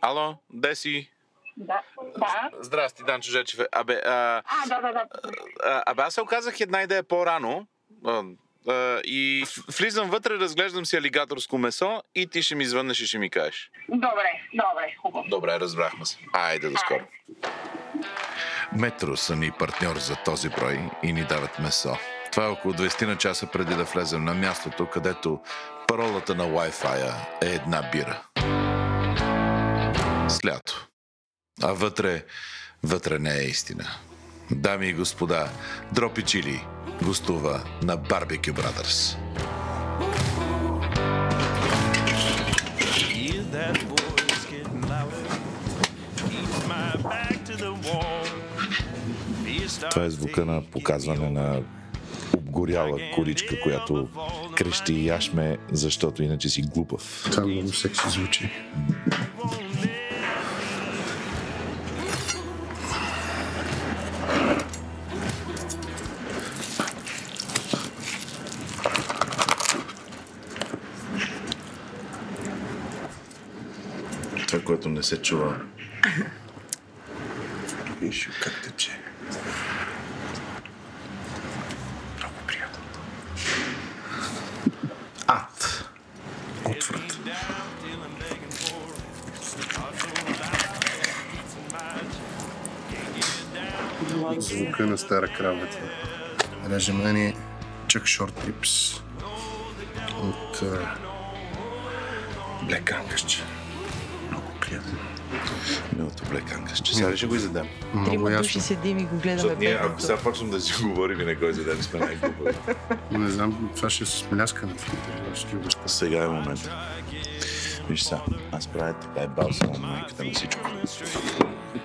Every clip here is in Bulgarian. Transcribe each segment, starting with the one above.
Ало, Деси? Да, да. Здрасти, Данчо Жечев. Абе, а, А, да, да, да. а, абе, аз се оказах една идея по-рано. А, а, и влизам вътре, разглеждам си алигаторско месо и ти ще ми звъннеш и ще ми кажеш. Добре, добре, хубаво. Добре, разбрахме се. Айде, до скоро. Метро са ни партньор за този брой и ни дават месо. Това е около 20 на часа преди да влезем на мястото, където паролата на Wi-Fi е една бира. С лято. А вътре, вътре не е истина. Дами и господа, Дропи Чили гостува на. Be a Това е звука на показване на обгоряла количка, която крещи и яшме, защото иначе си глупав. Това много секси звучи. Се чува. Виж как тече. Много приятно. Ад. Отврат. Звука на стара крава. това. Реже мене Чак Шорт Рипс от Блек Ангърче. Приятно. Милото блеканка. Ще сега ли ще го изядем? Много Трима души седим и го гледаме ние, ако сега почнем да си говорим и не го изядем, сме най-глупави. Не знам, това ще е с мляскане в интервю. Ще ти обеща. Сега е момент. Виж сега, аз правя така е балсам на майката на всичко.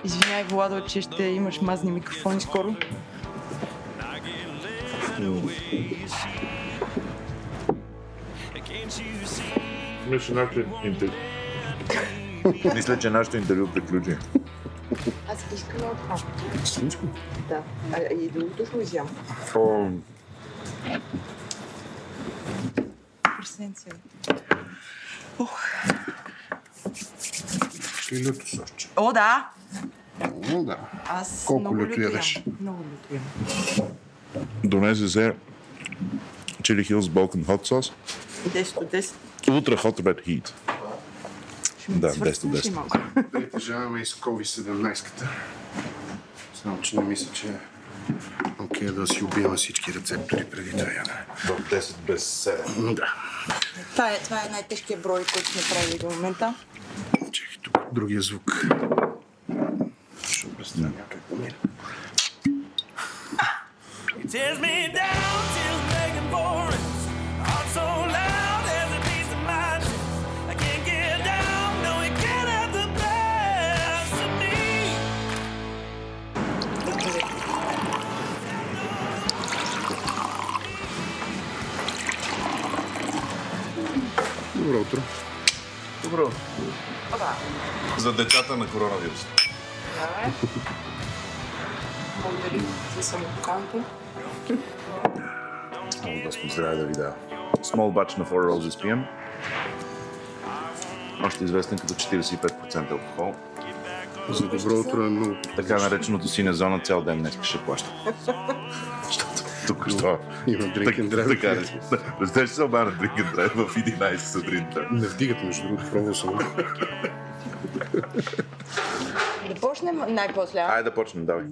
Извинявай, Владо, че ще имаш мазни микрофони скоро. Мисля, интервю... Мисля, че нашето интервю приключи. Аз искам от това. Всичко. Да. А, и другото ще изям. О, Пресенце. Ще лято сорче. О, да! О, да. Аз Колко много люто люто ядеш? Много люто ям. Донесе се Chili Hills Balkan Hot Sauce. 10 от 10. Ultra Hot Red Heat. Ще ми Да, свърши 10 от 10. малко. Притежаваме и с COVID-17-ката. Само, че не мисля, че е окей да си убиваме всички рецептори преди това ядене. В 10 без 7. Да. Това е, това е най-тежкият брой, който сме правили до момента. Чекай тук. Другия звук. Ще представя как мира. It tears me down Добро утро. Добро. За децата на коронавирус. Благодаря за самопоканата. Господ здраве да ви дава. Small batch на Four Roses PM. Още известен като 45% алкохол. За добро утро е много. Така нареченото синя зона цял ден днес ще плаща. Тук що... Има drink and drive. Така, да. Представяш се обана на drink and drive в 11 сутринта. Не вдигат, между другото, пробвал съм. Да почнем най-после. а? Айде да почнем, давай.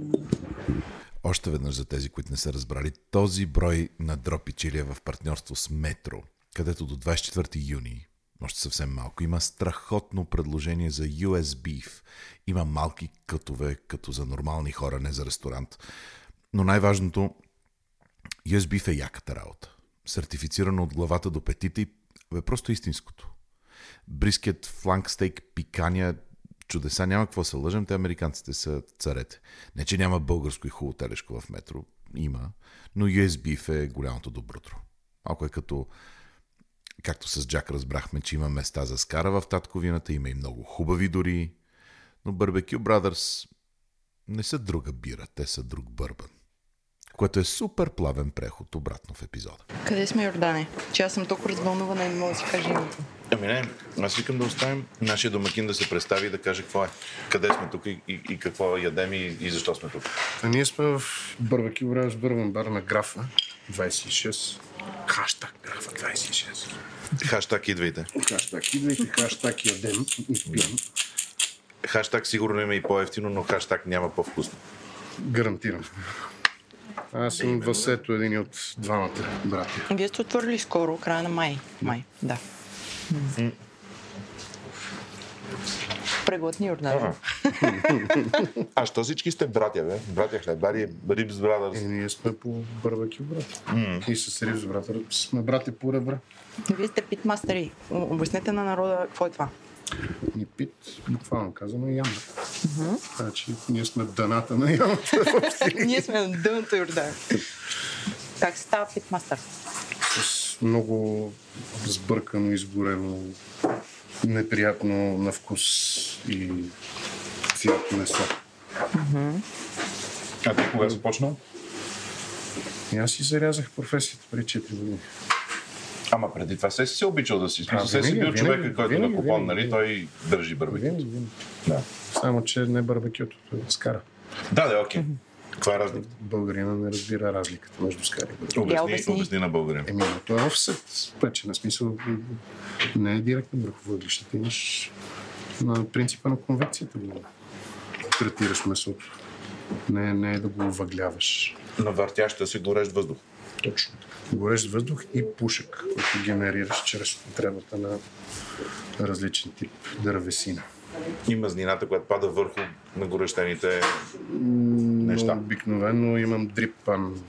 Още веднъж за тези, които не са разбрали, този брой на Дропи Чили е в партньорство с Метро, където до 24 юни, още съвсем малко, има страхотно предложение за US Beef. Има малки кътове, като за нормални хора, не за ресторант. Но най-важното, US Beef е яката работа. Сертифицирано от главата до петите и е просто истинското. Брискет, фланк стейк, пикания, чудеса, няма какво се лъжем, те американците са царете. Не, че няма българско и хубаво телешко в метро, има, но USB е голямото доброто. Малко е като, както с Джак разбрахме, че има места за скара в татковината, има и много хубави дори, но Barbecue Brothers не са друга бира, те са друг бърбан. Което е супер плавен преход обратно в епизода. Къде сме, Йордане? Че аз съм толкова развълнувана и не мога да си кажа името. Ами не, аз викам да оставим нашия домакин да се представи и да каже какво е. Къде сме тук и, и, и какво ядем и, и защо сме тук. А ние сме в Бърбаки с бърбан бар на графа 26. Хаштаг графа 26. Хаштаг идвайте. Хаштаг идвайте, хаштаг ядем и пием. Хаштаг сигурно има и по-ефтино, но хаштаг няма по-вкусно. Гарантирам. Аз съм Васето, един от двамата брати. Вие сте отворили скоро, края на май. Май, да. Преглътни Йордане. А що всички сте братя, бе? Братя хлебари, Рибс Брадърс. И ние сме по Бърбаки брат. И с Ривз брат. Сме брати по ребра. Вие сте питмастери. Обяснете на народа какво е това. Ни пит, буквално казано, яма. Значи, ние сме дъната на ямата. Ние сме на дъното Йордан. Как се става питмастър? с много сбъркано, изгорено, неприятно на вкус и цвят месо. А ти кога започнал? И аз си зарязах професията преди 4 години. Ама преди това се си обичал да си. Смисъл, се си бил винаги, човека, който винаги, на купон, нали? Той държи барбекю. Винаги, винаги. Да. Само, че не барбекюто, той е скара. Да, да, окей. Каква е разликата? Българина не разбира разликата между скара и барбекю. Обясни, обясни. обясни на българин. Еми, но то е офсет пече, на смисъл не е директно върху въглищата. Имаш на принципа на конвекцията да го третираш месото. Не, не е да го въгляваш. На въртяща си горещ въздух. Точно. Горещ въздух и пушек, който генерираш чрез потребата на различен тип дървесина. И мазнината, която пада върху на горещените Неща. неща. обикновено имам дрип пан,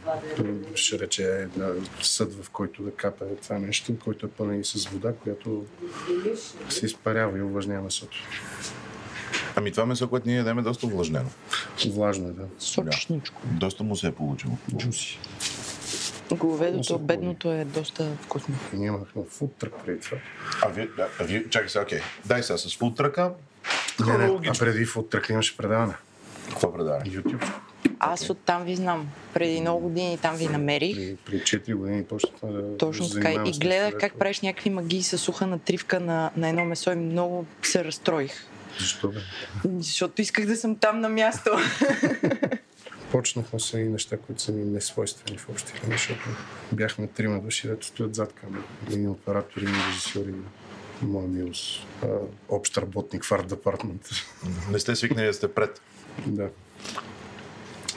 ще рече на съд, в който да капе това нещо, който е пълен и с вода, която се изпарява и увлажнява месото. Ами това месо, което ние ядем е доста увлажнено. Влажно е, да. Сочничко. Доста му се е получило. Джуси. Говедото, бедното е доста вкусно. Ние имахме фуд трък преди това. А вие, а, а вие чакай сега, окей. Дай сега с фултръка. Не, не, а преди фуд трък имаше предаване. Какво предава? YouTube. Аз оттам ви знам. Преди много години там ви намерих. При, при 4 години почнахме да Точно се така. И гледах как правиш някакви магии с суха натривка на, на едно месо и много се разстроих. Защо бе? Защото исках да съм там на място. Почнахме се и неща, които са ми несвойствени в общи линии, защото бяхме трима души, дето стоят зад камера. Един оператор, един режисьор и моя милост. Общ работник в арт департмент. Не сте свикнали да сте пред. да.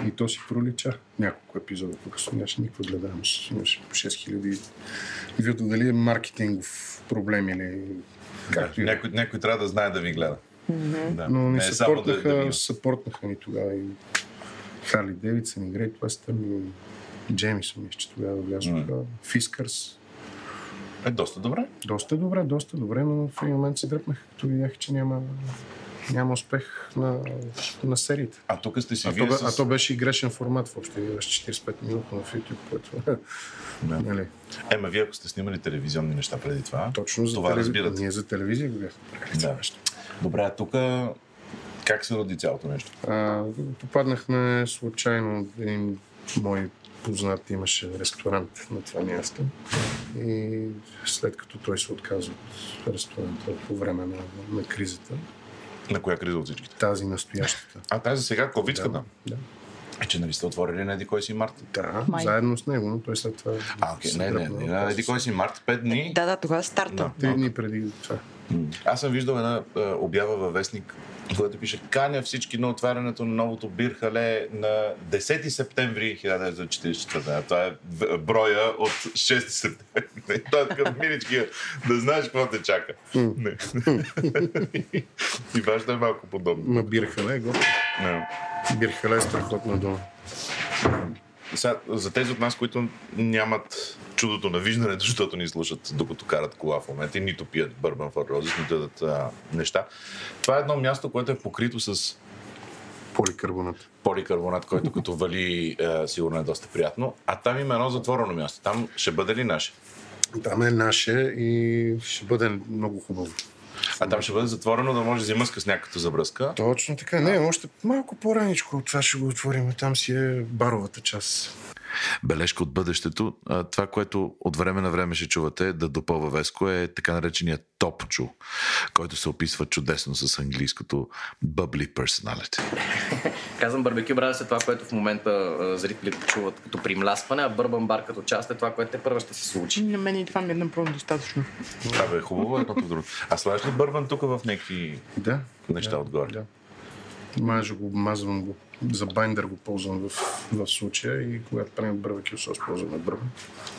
И то си пролича. Няколко епизода по-късно нямаше никаква гледаемост. Имаше по 6000 вюта. Дали е маркетингов проблем или както е. Някой, някой трябва да знае да ви гледа. Да. Но ни Не е само да, да съпортнаха, съпортнаха ни тогава и Харли Девидсън и Грейт Уестърн и Джеймисон, мисля, че тогава влязоха. Фискърс. Е доста добре. Доста добре, доста добре, но в един момент се дръпнах, като видях, че няма, няма успех на, на сериите. А тук сте си А вие то, с... а то беше и грешен формат въобще. Имаш 45 минути в YouTube, което Да. нали, Ема вие ако сте снимали телевизионни неща преди това, точно за това телеви... разбирате. Ние за телевизия го бяхме Да. Добре, а тук как се роди цялото нещо? А, попаднахме случайно, един мой познат имаше ресторант на това място. И след като той се отказа от ресторанта по време на, на кризата, На коя криза от всичките? тази настоящата. А тази сега, ковидската? Да, да. Е, че нали сте отворили на еди кой си март? Да, Май. заедно с него, но той след това. А, окей, не, не, не, на еди кой си март, 5 дни. да, да, тогава старта. Да. Три дни преди това. Аз съм виждал една е, обява във вестник, която пише Каня всички на отварянето на новото бирхале на 10 септември 1944. Това е броя от 6 септември. Това е такъв милички, да знаеш какво те чака. И вашето е малко подобно. Ма бирхале е. Да. Бирхале е страхотна дума. Сега, за тези от нас, които нямат чудото на виждането, защото ни слушат докато карат кола в момента и нито пият бърбан roses, нито ядат а, неща. Това е едно място, което е покрито с Поликарбонат. поликарбонат, който като вали е, сигурно е доста приятно. А там има едно затворено място. Там ще бъде ли наше? Там е наше и ще бъде много хубаво. А там ще бъде затворено да може зима с късняката забръзка. Точно така. Не, още малко по-раничко от това ще го отворим. Там си е баровата част. Бележка от бъдещето. Това, което от време на време ще чувате да допълва Веско е така наречения топчо, който се описва чудесно с английското bubbly personality. Казвам барбекю брада е това, което в момента зрителите чуват като примлясване, а бърбан бар като част е това, което те първо ще се случи. На мен и това ми е напълно достатъчно. Това бе хубаво едното в другото. А слагаш ли бърбан тук в някакви Да. неща да, отгоре? Да. Мажа го, мазвам го. За байндър го ползвам в, в случая и когато правим барбекю сос, ползваме бърбан.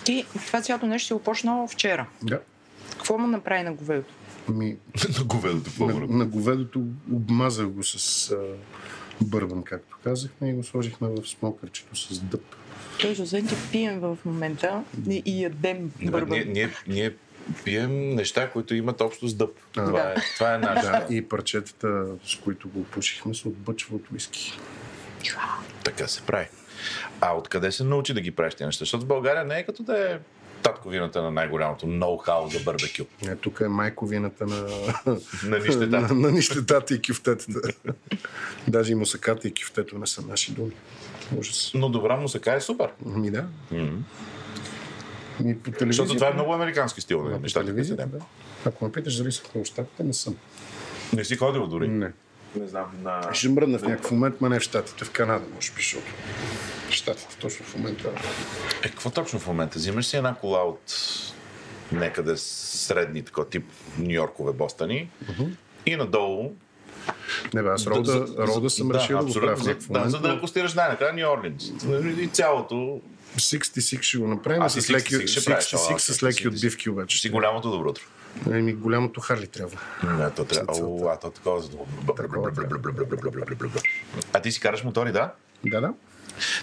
Ти това цялото нещо си го почнал вчера. Да. Какво му направи на говедото? Ми, на говедото на, по на говедото обмазах го с а, бърбан, както казахме, и го сложихме в смокърчето с дъб. Тоест, освен че пием в момента и, и ядем Ние, бърбан. ние, ние пием неща, които имат общо с дъб. А, Това, да. е, това е наше. Да, и парчетата, с които го пушихме, се отбъчва от виски. Така се прави. А откъде се научи да ги правиш тези неща? Защото в България не е като да е татковината на най-голямото ноу-хау за барбекю. Не, тук е майковината на, На нищетата. на, на нищетата и кюфтетата. Даже и мусаката и кюфтето не са наши думи. Ужас. Но добра мусака е супер. Ми да. М. И по. Защото това е много американски стил на Да, по нещата. които да. Ако ме питаш дали са в щатите, не съм. Не си ходил дори. Не. Не знам. На... Ще мръдна в някакъв момент, ма не в Штатите, в Канада, може би, защото Штатите точно в момента. Е, какво точно в момента? Взимаш си една кола от някъде средни, такова тип Нью-Йоркове, Бостани и надолу Не бе, аз рода, рода съм решил да го правя в за, някакъв да, момент. за да акустираш най-накрая Нью Орлинс. И цялото 66 ще го направим А, с леки, 66 ще правиш, 66 а, с леки 66. отбивки обаче. си голямото добро утро. Еми, голямото Харли трябва. Не, то трябва. О, а то такова за А ти си караш мотори, да? Да, да.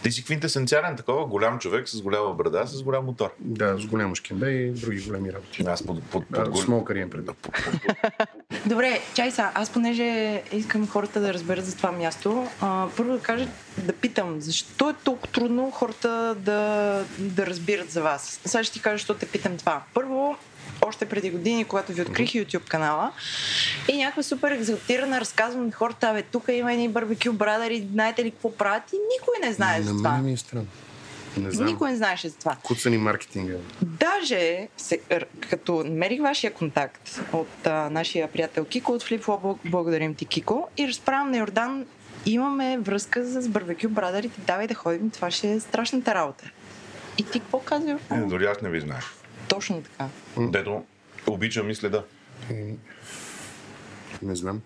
Ти си квинтесенциален такова, голям човек с голяма брада, с голям мотор. Да, с голямо шкембе и други големи работи. Аз под, под, под, А, гол- Смолкър имам преди. Добре, чай са, аз понеже искам хората да разберат за това място, а, първо да кажа, да питам, защо е толкова трудно хората да, да разбират за вас? Сега ще ти кажа, защо те питам това. Първо, още преди години, когато ви открих YouTube канала и някаква супер екзалтирана разказвам на хората, бе, тук има едни барбекю брадъри, знаете ли какво правят? И никой не знае за това. мен ми е странно. Не знам. Никой не знаеше за това. Куцани маркетинга. Даже, се, като намерих вашия контакт от а, нашия приятел Кико от Flip благодарим ти, Кико, и разправям на Йордан, имаме връзка с барбекю брадърите, давай да ходим, това ще е страшната работа. И ти какво Е, Йордан? дори аз не ви знаех. Точно така. Дето обичам и следа. Не знам.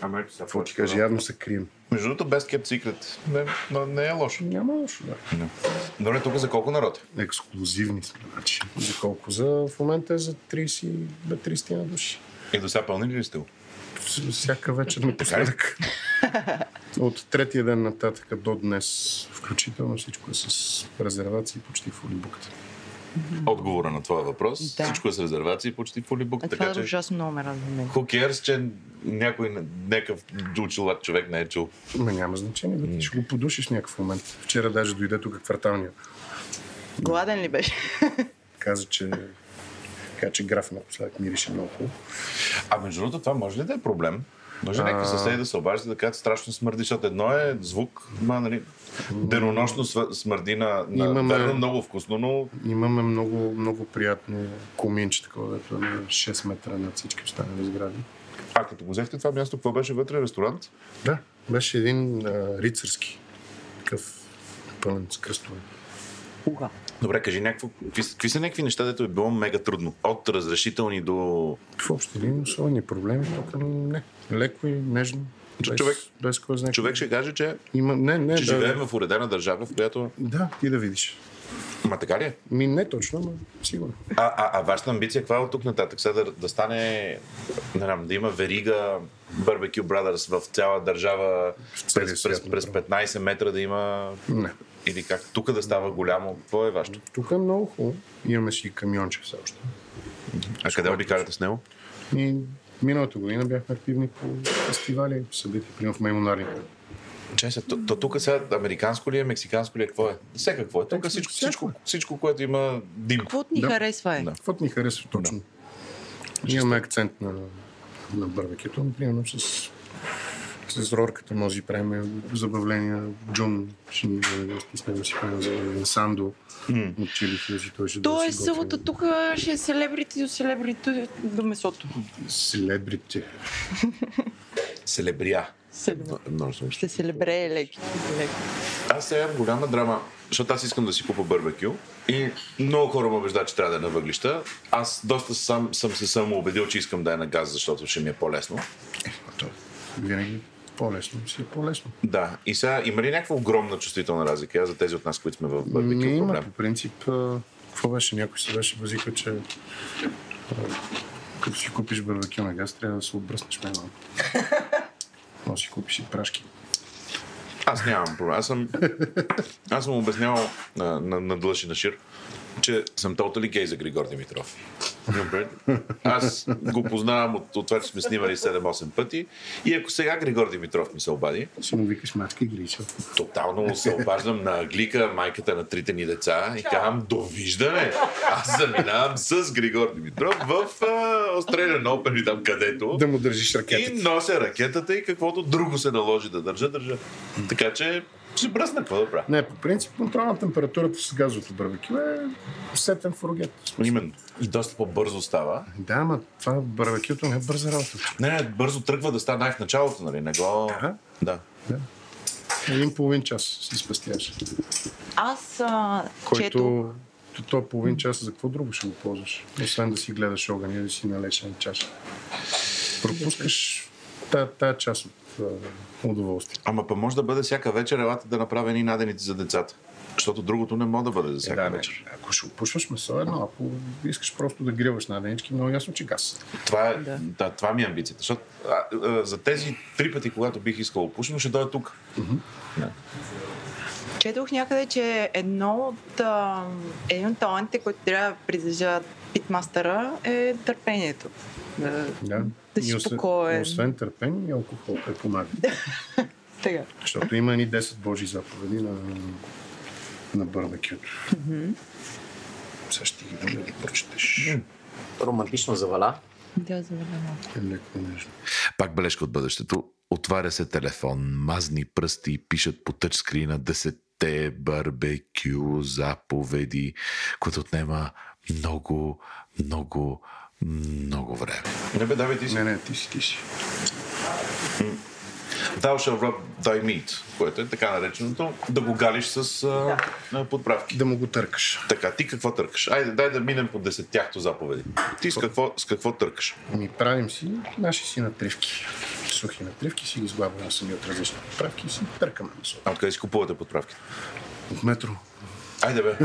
Ама ето Какво ти кажа, явно се крием. Между другото, без Kept Secret не, но не е лошо. Няма лошо, да. Добре, тук за колко народ? е? Ексклюзивни сме, значи. За колко? За, в момента е за 30, бе, 30 на души. И до сега пълни ли сте? го? Всяка вечер напоследък. От третия ден нататък до днес, включително всичко е с резервации почти в улибуката. Отговора на твоя въпрос. Да. Всичко е с резервации, почти в улибук. А това Така е че... ужасно много ме радва мен. Who cares, че някой, някакъв учил човек не е чул. Ма няма значение, бе, ти ще го подушиш в някакъв момент. Вчера даже дойде тук кварталния. Гладен ли беше? Каза, че така че граф напоследък мирише много хубаво. А между другото, това може ли да е проблем? Може някакви съседи да се обаждат да кажат страшно смърди, защото едно е звук, ма, нали, денонощно смърди на, на Имаме- верно много вкусно, но Имаме много, много приятно коминче, такова, дето е на 6 метра над всички останали сгради. а като го взехте това място, какво беше вътре? Ресторант? Да, беше един а, рицарски. Такъв пълен с кръстове. Уга. Добре, кажи някакво, какви, какви са някакви неща, дето е било мега трудно? От разрешителни до... В общи линии особени проблеми, тук не. Леко и нежно. Че Без, човек- без кой знае. Човек ще каже, че, Има, не, не, че да, живеем в уредена държава, в която... Да, ти да видиш. Ма така ли е? Ми не точно, но сигурно. А, а, а вашата амбиция каква е от тук нататък? Сега да, да стане, не знам, да има верига Barbecue Brothers в цяла държава целия през, свят, през, през 15 метра да има... Не. Или как? Тук да става голямо. Какво е вашето? Тук е много хубаво. Имаме си камионче все още. А къде обикаляте с него? И миналата година бяхме активни по фестивали, събития, примерно в Маймонарника. Се, то, то тук сега американско ли е, мексиканско ли е, какво е? Все какво е. Тук всичко, всичко, всичко, което има дим. Какво ни Да. харесва е? Да. Каквото ни харесва точно. Имаме акцент на, на барбекюто, например, с С рорката може да правим забавления. Джун ще ни него си правим забавления. Сандо от Чили Хилзи, той ще То да е събота, тук ще е селебрити до селебрити до месото. Селебрити. Селебрия. Съм Ще селебре леки. Аз сега имам голяма драма, защото аз искам да си купа барбекю и много хора ме убеждават, че трябва да е на въглища. Аз доста сам, съм се само убедил, че искам да е на газ, защото ще ми е по-лесно. То винаги по-лесно си е по-лесно. Да, и сега има ли някаква огромна чувствителна разлика за тези от нас, които сме в барбекю Не има по принцип. Какво беше? Някой се беше възика, че като си купиш барбекю на газ, трябва да се отбръснеш малко. Може да си купиш и прашки. Аз нямам проблем. Аз съм, аз съм обяснявал на, на, на Длъж и на Шир, че съм тотали гей за Григор Димитров. Добре. Аз го познавам от, от това, че сме снимали 7-8 пъти. И ако сега Григор Димитров ми се обади, Си му викаш мачка и грича. тотално се обаждам на Глика, майката на трите ни деца и казвам довиждане. Аз заминавам с Григор Димитров в Australian Open и там където. Да му държиш И ракетата. нося ракетата и каквото друго се наложи да държа, държа. Така че ще бръсна, какво да правя? Не, по принцип контрол на температурата с газовото барбекю е сетен фургет. Именно. И доста по-бързо става. Да, ама това барбекюто не е бърза работа. Не, не, бързо тръгва да стане в началото, нали? Не го... Да. Да. Да. Един половин час си спастяваш. Аз а, чето... Който то, то половин час за какво друго ще го ползваш? Освен да си гледаш огъня и да си налечеш на чаша. Пропускаш тая, тая част от удоволствие. Ама па може да бъде всяка вечер, елате да направя ни надените за децата. Защото другото не може да бъде за всяка да, не. вечер. Ако ще опушваш месо, едно. Ако искаш просто да гриваш на денички, много ясно, че газ. Това, е, да. Да, това ми е амбицията. Защото а, а, за тези три пъти, когато бих искал опушено, ще дойда тук. Да. Четох някъде, че едно от, а, един от талантите, който трябва да притежа питмастера е търпението. Да, Да. Да си спокоен. освен търпение и алкохол, е помага. Така. Защото има ни 10 божи заповеди на, на барбекюто. Сега ще ги дам да ги прочетеш. Романтично заваля. Да, заведено. Е леко нежно. Пак бележка от бъдещето. Отваря се телефон, мазни пръсти и пишат по тъчскрина десетте барбекю заповеди, което отнема много, много, много време. Не бе, давай ти си. Не, не, ти си, ти си. Thou shall rub thy meat, което е така нареченото да го галиш с а, а, подправки. Да му го търкаш. Така, ти какво търкаш? Айде, дай да минем по десетяхто заповеди. Ти с какво, с какво търкаш? Ми правим си наши си натривки. Сухи натривки си ги сглабваме сами от различни подправки и си търкаме месо. А откъде си купувате подправките? От метро. Айде бе.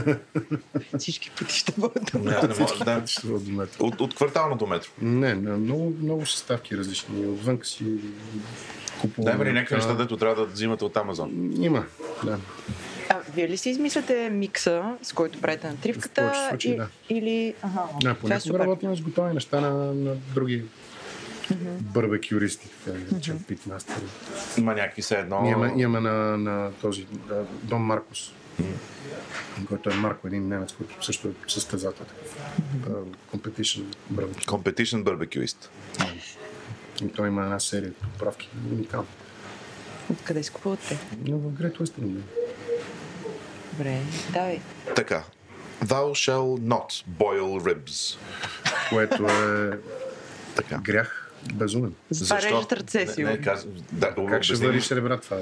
Всички пъти ще бъдат. Не, аз не мога, да. До метро. От, от кварталното метро. Не, не, много, много съставки различни. Отвън си купуваме. Дай ми ли някакви неща, дето трябва да взимате от Амазон. Има, да. А, вие ли си измисляте микса, с който правите натривката? В повечето случаи, и- да. Или... Ага, Да, е понякога супер. работим с готови неща на, на други барбекюристи, така да речем, питмастери. Има някакви все едно. Имаме, имаме на, на този да, Дон Маркус, който е Марко, един немец, който също е състезател. А, Competition барбекю. Competition барбекюист. И той има една серия от поправки. Уникална. Откъде си купувате? Но в Great Western. Добре, давай. Така. Thou shall not boil ribs. Което е Така. грях безумен. Затова режат ръце си. Не, не, каз... да, Как ще вариш ребра това?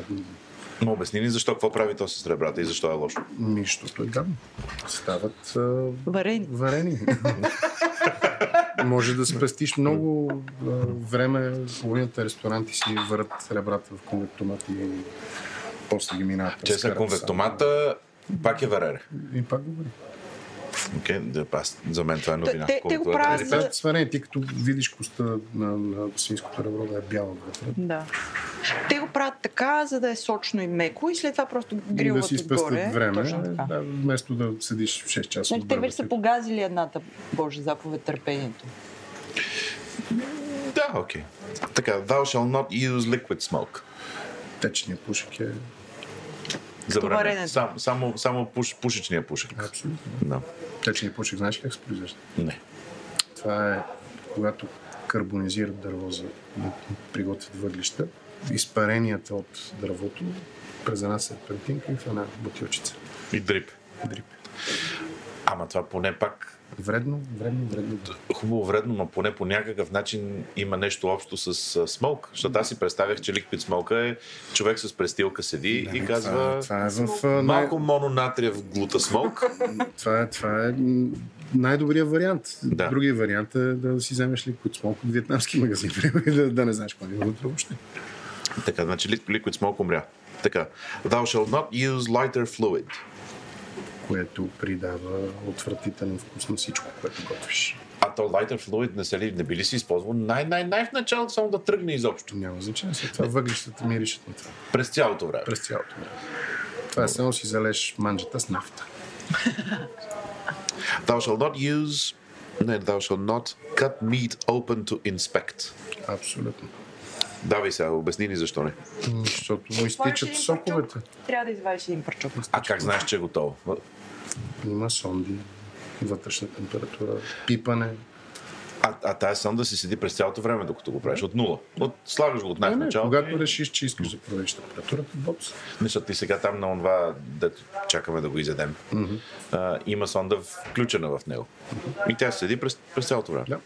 Но обясни ни защо, какво прави то с ребрата и защо е лошо. Нищото е гадно. Стават а, Варени. варени. Може да спестиш много а, време. Половината ресторанти си варят ребрата в конвектомат и после ги минават. Че са конвектомата, пак е варере. само. И пак го вари. Okay, да, аз, за мен това е новина. Те- те го е правят трезво. за- ти като видиш коста на, на свинското ребро да е бяла вътре. Да. Те го правят така, за да е сочно и меко и след това просто грилват да си отгоре. спестят време, Точно така. да, вместо да седиш 6 часа. Значи те вече са погазили едната Божия заповед търпението. Да, окей. Така, thou shall not use liquid smoke. Течният пушек е варенето. Сам, само само пуш, пушечния пушек. абсолютно. Да. Течният пушек, знаеш как се произвежда? Не. Това е когато карбонизират дърво за да приготвят въглища. Изпаренията от дървото през една серпентинка и в една бутилчица. И дрип. Дрип. Ама това поне пак Вредно, вредно, вредно. хубаво вредно, но поне по някакъв начин има нещо общо с смолк. Защото аз си представях, че ликвид смолка е човек с престилка седи и казва Това, това е в... малко мононатриев глута смолк. Това е, това е най-добрият вариант. Да. Другият вариант е да си вземеш ликвид смолк от вьетнамски магазин да, да не знаеш какво е вътре въобще. Така, значи ликвид смолк умря. Така. Thou shall not use lighter fluid. Което придава отвратителен вкус на всичко, което готвиш. А то lighter fluid не, се ли, не би ли си използвал най-най-най в началото само да тръгне изобщо. Няма значение. След това въглищата миришат на това. През цялото време. През цялото време. Това е само си залеш манджата с нафта. Thou shall not use... Не, thou shall not cut meat open to inspect. Абсолютно. Давай сега, обясни ни защо не. М, Защото му изтичат соковете. Трябва да извадиш един парчок. А как знаеш, че е готово? Има сонди, вътрешна температура, пипане. А, а тая сонда си седи през цялото време, докато го правиш. От нула. От, слагаш го от не, най-начало. когато решиш, че искаш да провериш температурата, бопс. Защото ти сега там на онова, дето чакаме да го изядем, а, има сонда включена в него. И тя седи през, през цялото време. Да.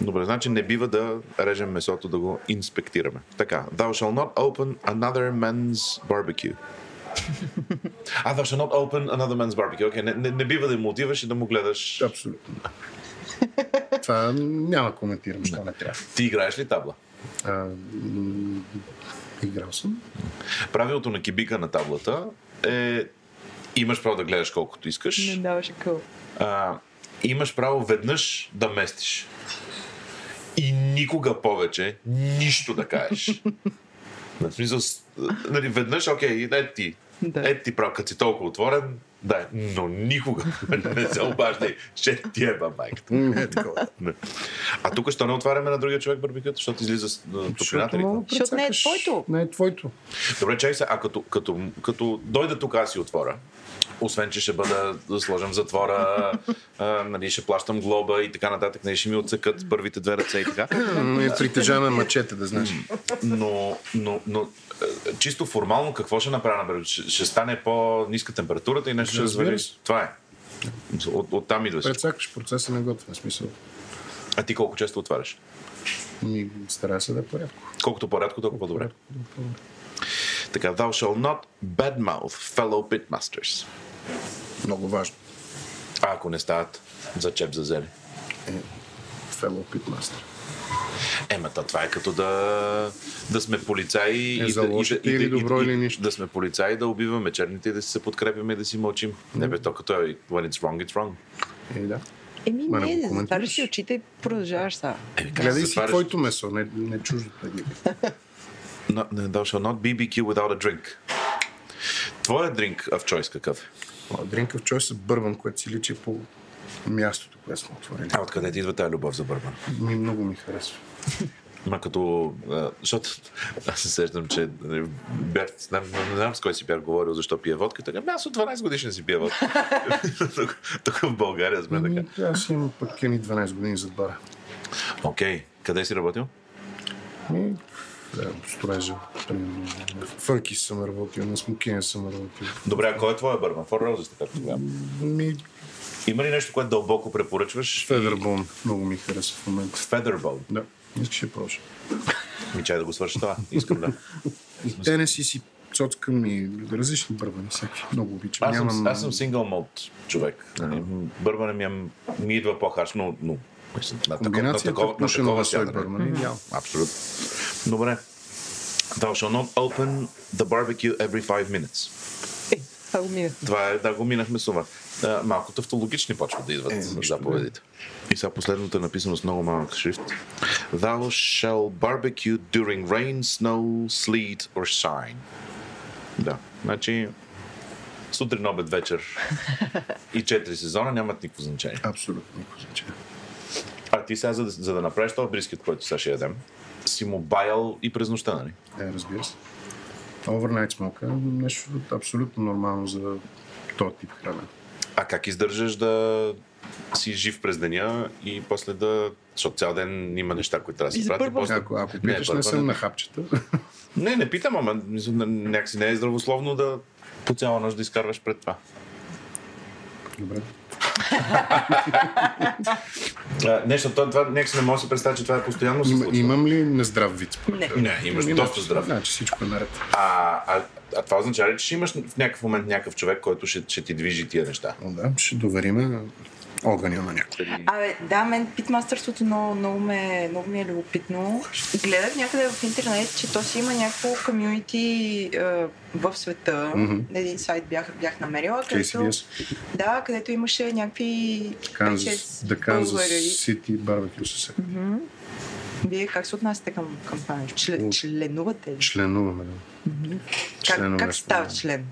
Добре, значи не бива да режем месото да го инспектираме. Така, thou shall not open another man's barbecue. а, thou shall not open another man's barbecue. Okay, не, не, не бива да му отиваш и да му гледаш. Абсолютно. Това няма да коментирам, що не трябва. Ти играеш ли табла? А, м, играл съм. Правилото на кибика на таблата е имаш право да гледаш колкото искаш. Не даваше къл. Имаш право веднъж да местиш. И никога повече нищо да кажеш. В смисъл, нали, веднъж, окей, ето ти. Да. Ето ти право, като си толкова отворен, да, но никога не се обаждай, ще ти е майката. Е, такова. А тук що не отваряме на другия човек барбекюто, защото излиза с топлината ли? мога да Защото не е твоето. Не е твоето. Добре, чай се, а като, като, като дойда тук аз си отворя, освен, че ще бъда да сложен в затвора, а, нали, ще плащам глоба и така нататък, нали, ще ми отсъкат първите две ръце и така. М, и Притежаваме мачете, да знаеш. Но, но, но чисто формално какво ще направя? например? Ще, ще стане по-ниска температурата и нещо ще развали. Това е. От, от там идваш. Прецакаш процеса на готвен смисъл. А ти колко често отваряш? Ми старая се да е порядко. Колкото по-рядко, толкова по-добре. Порядко, по-добре. Така, thou shall not badmouth fellow pitmasters. Много важно. А ако не стават за чеп за зеле. Fellow Pitmaster. Ема, то това е като да, да сме полицаи Е, и, да, и, да, или добро и, или нищо. да сме полицаи, да убиваме черните и да си се подкрепяме и да си мълчим. Не бе, то като е when it's wrong, it's wrong. Е, да. Еми Ма не не, коментираш. затваряш си очите и продължаваш сега. Еми, Гледай си твоето месо, не, не чуждото. No, thou shall not BBQ without a drink. Твоя drink of choice какъв е? Drink of Choice е бърбан, което си личи по мястото, което сме отворили. А откъде ти идва тази любов за бърбан? Ми много ми харесва. Ма като... а, Защото аз се сещам, че нали, бях, не, знам- не знам с кой си бях говорил, защо пие водка. Така, аз от 12 годишен си пия водка. тук, тук в България сме така. Ми, аз имам пък едни 12 години зад бара. Окей, къде си работил? Ми, строежа. примерно. В Фънки съм работил, на Смокиня съм работил. Добре, а кой е твоя бърбан? Four Roses, така тогава. Ми, Има ли нещо, което дълбоко препоръчваш? Федербон много ми харесва в момента. Featherbone. Да, искаш ще проша. Ми чай да го свърша това. Искам да. И Тенеси си цоцкам и различни бърбани, всеки. Много обичам. Аз Нямам... аз съм сингъл мод човек. Нали, Бърбане ми, е, ми идва по-харш, но, но мисля, на такова, на такова, на такова сядане. Идеал. Абсолютно. Добре. Thou shall not open the barbecue every five minutes. Е, това го. Това е, да, го минахме с това. А, малко тавтологични почват да идват Е, е, заповедите. И сега последното е написано с много малък шрифт. Thou shall barbecue during rain, snow, sleet or shine. Да, значи сутрин, обед, вечер и 4 сезона нямат никакво значение. Абсолютно никакво значение. А ти сега, за да, за да направиш този брискет, който сега ще ядем, си му баял и през нощта, нали? Е, разбира се. Overnight smoke е нещо абсолютно нормално за този тип храна. А как издържаш да си жив през деня и после да... Защото цял ден има неща, които трябва да И си за прати. първо- После... Ако, ако питаш, не, първа, съм на хапчета. Не, не питам, ама някакси не е здравословно да по цяла нощ да изкарваш пред това. Добре. Нещо, това, това някакси не мога да си представя, че това е постоянно се Има, случва. имам ли нездрав вид? Не. Не, имаш Ами, доста здрав. Значи всичко е наред. А, а, а това означава ли, че ще имаш в някакъв момент някакъв човек, който ще, ще ти движи тия неща? Да, ще довериме огъня на някой. Абе, да, мен питмастърството много, много, ме, много ми е любопитно. Гледах някъде в интернет, че то си има някакво комюнити е, в света. Мгм. Един сайт бях, бях намерила, където, да, където имаше някакви Kansas, 5-6 The Kansas българи. City Barbecue се. Вие как се отнасяте към, нещо? Член, членувате ли? Членуваме, да. Как, членове как става да. член?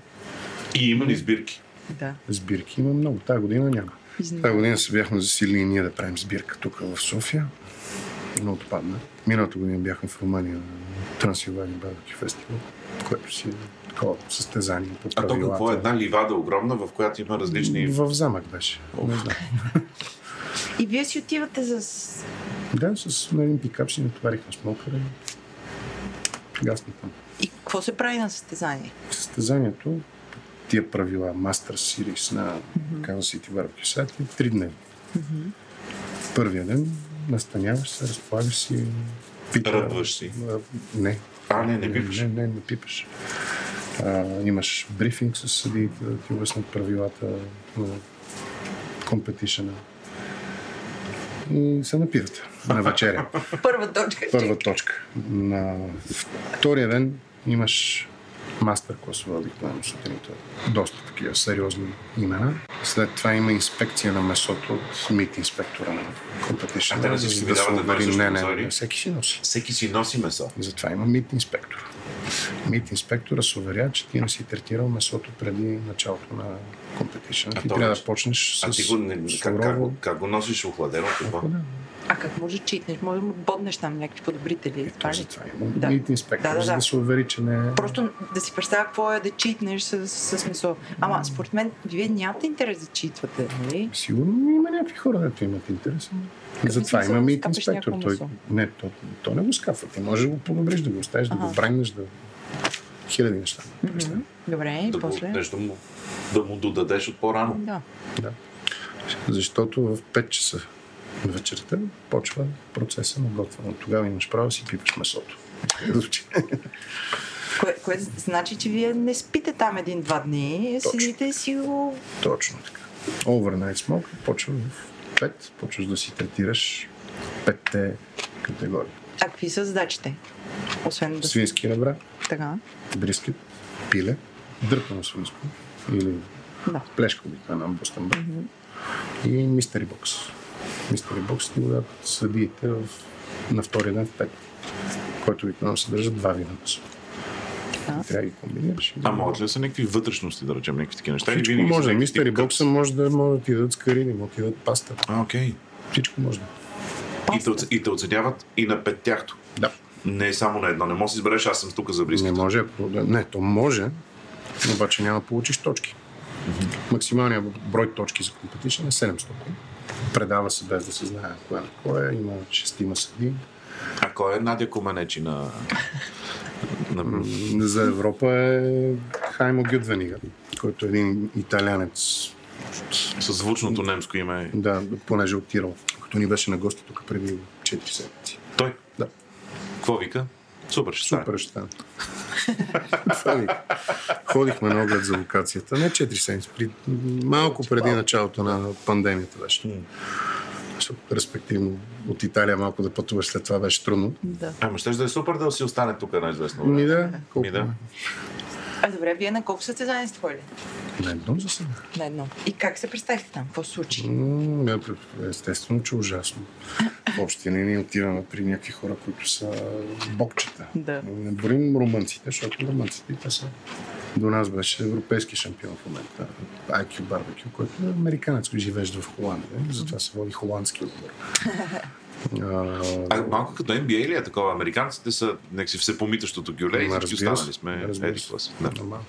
И има ли сбирки? Да. Сбирки има много. Тази година няма. Тази година се бяхме засилили и ние да правим сбирка тук в София. Но отпадна. Миналата година бяхме в Румъния на Трансилвания Барбекю фестивал, което си е такова състезание по А то какво е една ливада огромна, в която има различни... В замък беше. И вие си отивате за... с- Да, с на един пикап си натоварихме смокъра и гасна там. И какво се прави на състезание? Състезанието, тия правила, Master Series на Kansas City е три дневни. Първия ден настаняваш се, разполагаш си, пипа- Ръбваш си. А, Не. А, не, не пипаш. Не, не, не пипаш. А, имаш брифинг с съдиите да ти обяснят правилата на компетишена. И се напиват на вечеря. Първа точка. Първа точка. На втория ден имаш мастер класове обикновено сутринта. Доста такива сериозни имена. След това има инспекция на месото от мит инспектора на компетишна. А те на всички ви дават едно и също не, не, всеки си носи. Всеки си носи месо. И затова има мит инспектор. Мит инспектора се уверява, че ти не си третирал месото преди началото на компетишън. А Ти трябва да почнеш с А ти го, не, как, как, как го носиш охладено? Какво? А как може да читнеш? Може да му боднеш там някакви подобрители. Това То ли? затова има Да. мит инспектор, Да, да, за да. да се увери, че не е... Просто да си представя какво е да читнеш с, с месо. Ама според мен, вие нямате интерес да читвате, нали? Сигурно има някакви хора, дето имат интерес. Затова има мит инспектор. Той, не, то, то не го скафа. Ти можеш да го подобриш, да го оставиш, да го Ага. брайнеш, да... Хиляди неща. Мгм. Добре, и Да, го, после? нещо му, да му додадеш от по-рано. Да. Да. Защото в 5 часа вечерта почва процеса на готвене. Тогава имаш право да си пипаш месото. Кое, кое значи, че вие не спите там един-два дни, Точно. седите и си го... Точно така. Overnight smoke почва в 5. Почваш да си третираш петте категории. А какви са задачите? Освен да... Свински ребра, Така. брискет, пиле, дърпано свинско или Да. плешка обикновена на Бостън и мистери бокс. Мистери бокс ти го дадат съдиите в, на втория ден в пет, който обикновено съдържа два вида месо. И Трябва да ги комбинираш. да- А могат ли да са някакви вътрешности, да речем, някакви такива неща? Всичко може. някакви Мистери бокса може да, може да ти дадат скари, може да ти дадат паста. А, окей. Всичко може. И те, и те оценяват и на пет тяхто. Да. Не е само на едно. Не може да избереш, аз съм тук за Не близко. може. ако да- Не, то може, обаче няма да получиш точки. Максималният брой точки за компетишън е 700. Предава се без да се знае кое на кое. Има шестима съди. А кой е Надя Коменечи на... на... За Европа е Хаймо Гюдвенига, който е един италянец. С звучното немско име. Да, понеже е от Тирол, като ни беше на гости тук преди 4 седмици. Той? Да. Какво вика? Супер, ще. Супер ще стане. Ходихме на оглед за локацията. Не 4 седмици, при... малко преди началото на пандемията беше. Защото, респективно, от Италия малко да пътуваш след това беше трудно. Да. Ама ще да е супер да си остане тук на известно Ми време. да, колко Ми да. А добре, вие на колко състезания сте ходили? На едно за сега. На едно. И как се представихте там? Какво случи? М, е, Естествено, че ужасно. В общи линии отиваме при някакви хора, които са бокчета. Да. Не борим румънците, защото румънците те са... До нас беше европейски шампион в момента. IQ Barbecue, който е американец, живеещ в Холандия. Затова се води холандски отбор. А, А малко като NBA ли е такова? Американците са някакси всепомитащото гюле и всички останали сме еди се. какво си. Да. Нормално.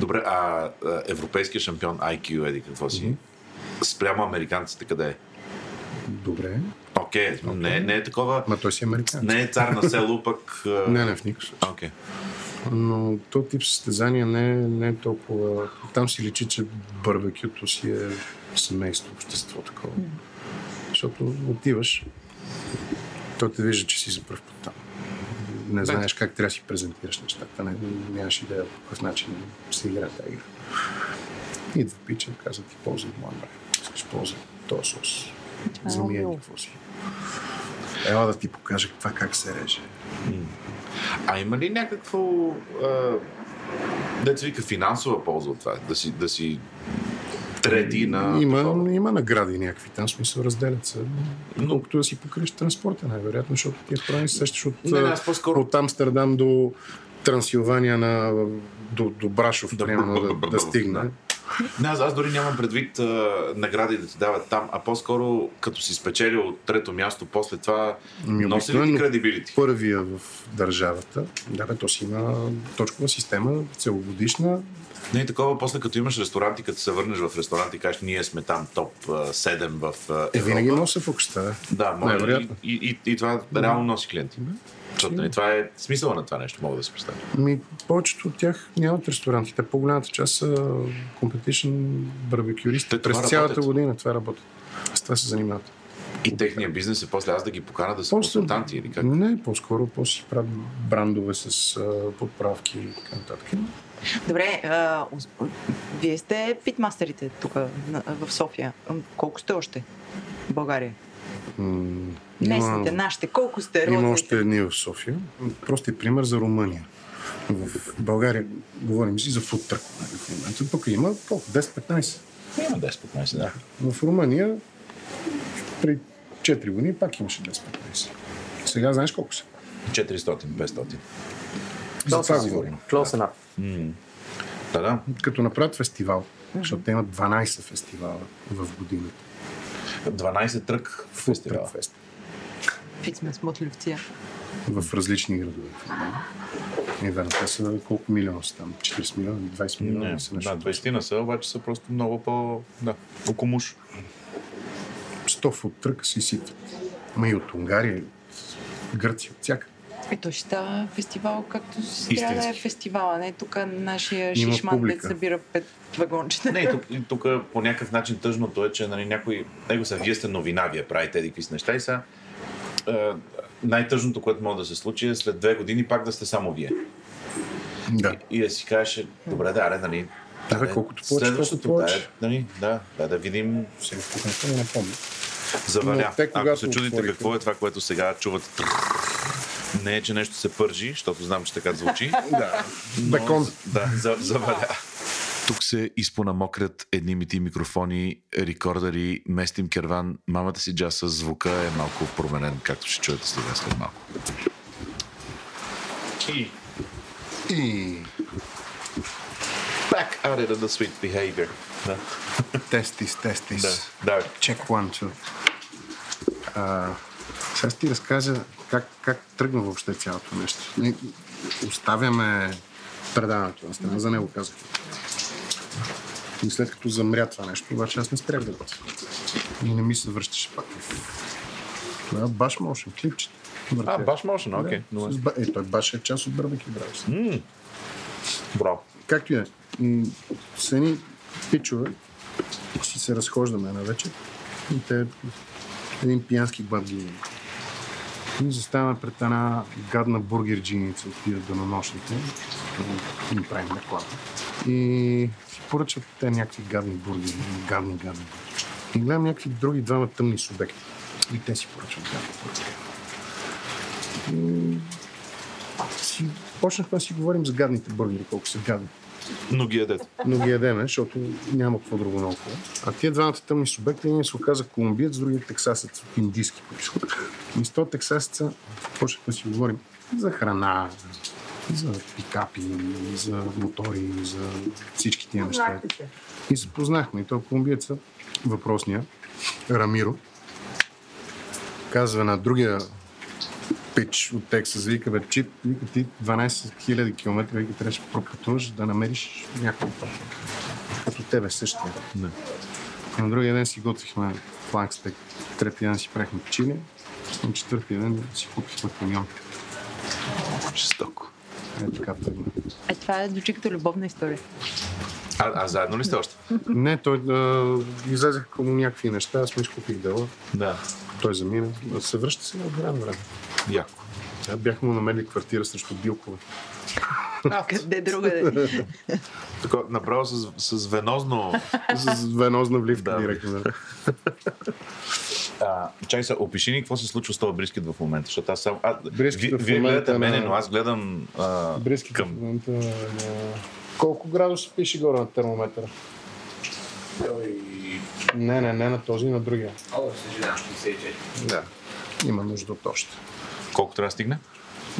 Добре, а, европейския шампион IQ, еди какво си? Спрямо американците къде е? Добре. Окей, не, не е такова... Ма той си е американец. Не е цар на село, пък... Не, не, в никакъв случай. Окей. Но то тип състезания не, е- не е толкова... Там си личи, че барбекюто си е семейство, общество такова. Защото отиваш, той те вижда, че си за първ път там. Не знаеш как трябва да си презентираш нещата. Не, нямаш идея по какъв начин се играе тази игра. Идва пича, казва ти ползвай моя брат. Искаш ползвай този сос. За ми е какво си. Ела да ти покажа това как се реже. А има ли някакво... Деца вика финансова полза от това? Да си, да си трети на... Има, такова? има награди някакви там, смисъл разделят се. Но... Колкото да си покриеш транспорта, най-вероятно, защото ти е прави сещаш от, Не, не, аз по-скоро- от Амстердам до Трансилвания на, до, до Брашов, Да, примерно, да, да, да стигне. да. Не, аз, аз дори нямам предвид а, награди да ти дават там, а по-скоро като си спечелил трето място, после това Ами, носи ли ти кредибилити? Първия в държавата, да, бе, то си има точкова система, целогодишна. Не е такова, после като имаш ресторант и като се върнеш в ресторант и кажеш, ние сме там топ а, 7 в Европа. Е, винаги нося в окста. Да, може, и, и, и, и, това реално носи клиенти. Защото нали, това е смисъла на това нещо, мога да си представя. Ми, повечето от тях нямат ресторанти. Те по-голямата част са competition барбекюристи. Те През цялата работят. година това работят. С това се занимават. И техният бизнес е после аз да ги покана да са После- консултанти или как? Не, по-скоро после правят брандове с а, подправки и така нататък. Добре, а, вие сте фитмастерите тук в София. Колко сте още в България? М, Местните, нашите, колко сте? Има Родните? още едни в София. Просто е пример за Румъния. В България говорим си за. В момента тук има колко? 10-15. Има 10-15, да. В Румъния при 4 години пак имаше 10-15. Сега знаеш колко са? 400-500. За това говорим. Close enough. Да, да. Като направят фестивал, защото те имат 12 фестивала в годината. 12 тръг в фестивала. Фудтрък фест. Фит сме смотливци. В различни градове. И да, те са колко милиона са там? 40 милиона, 20 милиона Не, са нещо. да, 20 на са, обаче са просто много по... Да, окомуш. 100 фут тръка се изсипват. Ма и от Унгария, и от Гърция, от всяка. И той ще става фестивал, както си трябва да е фестивала. Не тук нашия Има шишман, да публика. събира пет вагончета. Не, и тук, и тук по някакъв начин тъжното е, че нали, някой... Него са, вие сте новина, вие правите еди си неща и са... Е, най-тъжното, което може да се случи е след две години пак да сте само вие. Да. И да си кажеш, добре, да, аре, нали... Да, бе, аре, колкото повече, Следващото, колкото повече. Да, нали, да, да, да видим Сега не напомня. заваля. Те, Ако се чудите какво е това, което сега чувате, не е, че нещо се пържи, защото знам, че така звучи. Да. но- Бекон. Да, за, заваля. Тук се изпонамокрят едни мити микрофони, рекордери, местим керван. Мамата си джаса, звука е малко променен, както ще чуете сега след малко. И И back at it on the sweet behavior. Да, тестис, тестис. да, да. Check one, two. А, сега ще ти разкажа как, как тръгна въобще цялото нещо. Ние оставяме предаването на страна, за него казах. И след като замря това нещо, обаче аз не спрях да готвя. И не ми се връщаше пак. Това баш моушен, клипчета. А, баш motion, окей. Ба- е, той баш е част от Бърбеки Браус. Браво. Както и е. С едни пичове си се разхождаме на вечер и те един пиянски има. И заставаме пред една гадна бургерджиница от тия денонощните. Им правим реклама. И си поръчват те някакви гадни бургери. Гадни, гадни бургери. И гледам някакви други двама тъмни субекти. И те си поръчват гадни бургери. И си, почнахме да си говорим за гадните бургери, колко са гадни Но ги ядете. но ги ядеме, защото няма какво друго наоколо. А тия двамата тъмни субекти, един се оказа колумбиец, другия тексасец от индийски происход. И с тексасеца почнахме да си говорим за храна, за пикапи, за мотори, за всички тия неща. И се познахме. И той колумбиеца, въпросния, Рамиро, казва на другия пич от Тексас вика, бе, чип, вика ти 12 000 км, вика, трябваше да пропътуваш да намериш някой. Като тебе същия. Не. На другия ден си готвихме фланк стек. Третия ден си правихме чили. На четвъртия ден си купихме камион. Жестоко. Е, така тръгна. Е, това е звучи като любовна история. А, а заедно ли сте още? Не, той а, излезаха му някакви неща, аз му изкупих дела. Да. Той замина. Се връща сега от време време. Яко. Да, бяхме му намерили квартира срещу билкове. Къде другаде? Така, направо с, с венозно... С венозна вливка Да. директно. Да. А, чай се, опиши ни какво се случва с този брискет в момента, защото аз само... А, Брискет ви, вие гледате мене, на- но аз гледам а, Бриските към... в момента на... Колко градуса пише горе на термометъра? Не, не, не на този, на другия. Да. Има нужда от още. Колко трябва да стигне?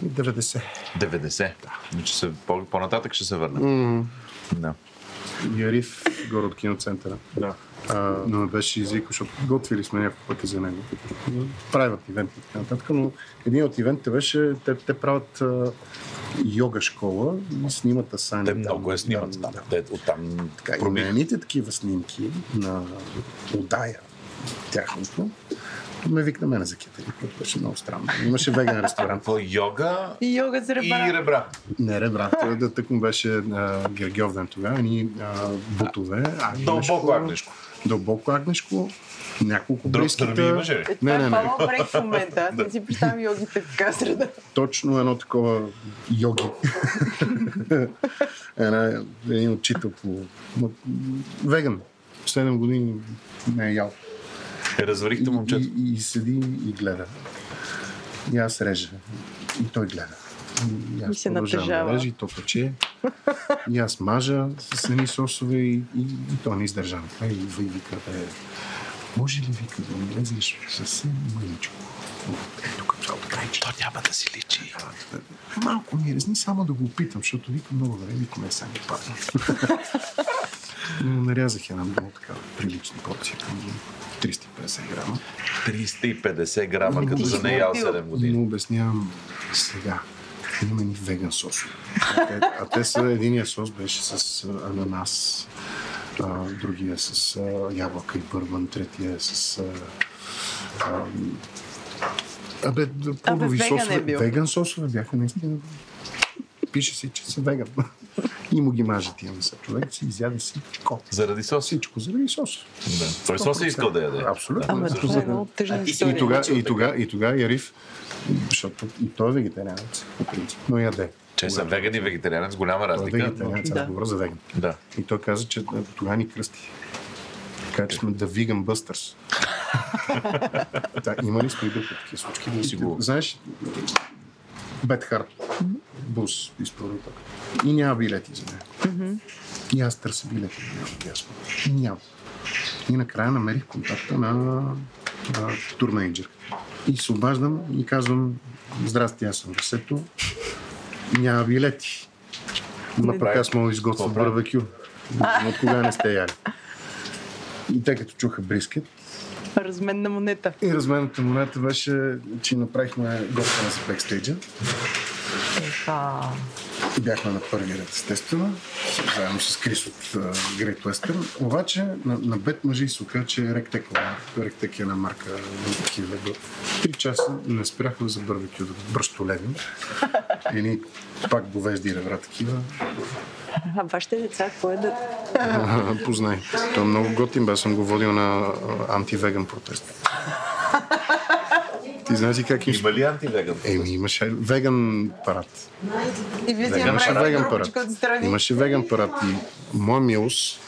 И 90. 90. Да. Че се, по, по-нататък ще се върна. М, Да. Яриф, горе от киноцентъра. да. А, но ме беше извикал, защото готвили сме няколко пъти за него. Правят ивент и така нататък, но един от ивентите беше, те, те правят а, йога школа и снимат асани. Те много я снимат там. да. Те оттам Така, едните такива снимки на Удая, тяхното, ме викна мене за кетери, което беше много странно. Имаше веган ресторант. Какво? Йога И йога за и ребра. ребра. Не, ре, брат, той да тък му беше а, Гергьовден тогава, ни а, бутове. Дълбоко агнешко. Дълбоко агнешко, няколко Друг имаше ли? Е, това Не, е не, не. Павел Брек в момента. Аз не си представям йогите така среда. Точно едно такова йоги. Една, един учител по... Веган. 7 години не е ял. Е, разварихте момчето. И, и, и седи и гледа. И аз режа. И той гледа. И аз И се натъжава. режа, и то пече. И аз мажа с едни сосове и, и, и той не издържа. И, и вика, бе, може ли вика да ми лезнеш съвсем мъничко? Ето тук цялото крайче. То няма да си личи. Малко ми резни, само да го опитам, защото вика много време, вика ме сам ми падна. Но нарязах една много така прилична порция, към 350 грама. 350 грама, като за не ял 7 И години. му обяснявам сега. Имаме ни веган сосове. А те, а те са, единия сос беше с ананас, а, другия с а, ябълка и бърбан, третия е с... А, а, абе, плодови веган е сосове. бил. Веган сосове бяха наистина. Пише си, че са веган. И му ги мажа тия меса. Човек си изяде всичко. Заради соси. Всичко, заради сос. Да. Той соси искал да яде. Абсолютно. Ама Да. това е много тъжна И история. тогава, и тогава, и тогава Яриф, защото и той е вегетарианец, по принцип, но яде. Че са веган и вегетарианец, голяма Той е разлика. вегетарианец, Да. аз говоря за веган. Да. И той каза, че тогава ни кръсти. Така че сме да виган бъстърс. да, има ли и други такива случки? Да си го- Знаеш, Бет Харт, бус изпълнител. И няма билети за него. И аз търся билети. Няма, ясно. И няма. И накрая намерих контакта на, на турменеджер. И се обаждам и казвам, здрасти, аз съм Васето. Няма билети. Ма пък аз мога да изготвя барбекю. От кога не сте яли? И те като чуха брискет, Разменна монета. и разменната монета беше, че направихме готвена за бекстейджа. Еха. Бяхме на първи ред, естествено, заедно с Крис от uh, Great Western. Обаче на, на бед мъжи се оказа, че Ректек, Ректек е една марка на такива. До три часа не спряхме за барбекю да бръстолевим. Едни пак говежди ребра такива. А вашите деца какво е да... Познай. Той е много готин, бе, съм го водил на антивеган протест. Ти знаеш ли как им... Има ли антивеган? Еми, имаше веган парад. И вие си Имаше веган парад. Имаше веган парад и моя милос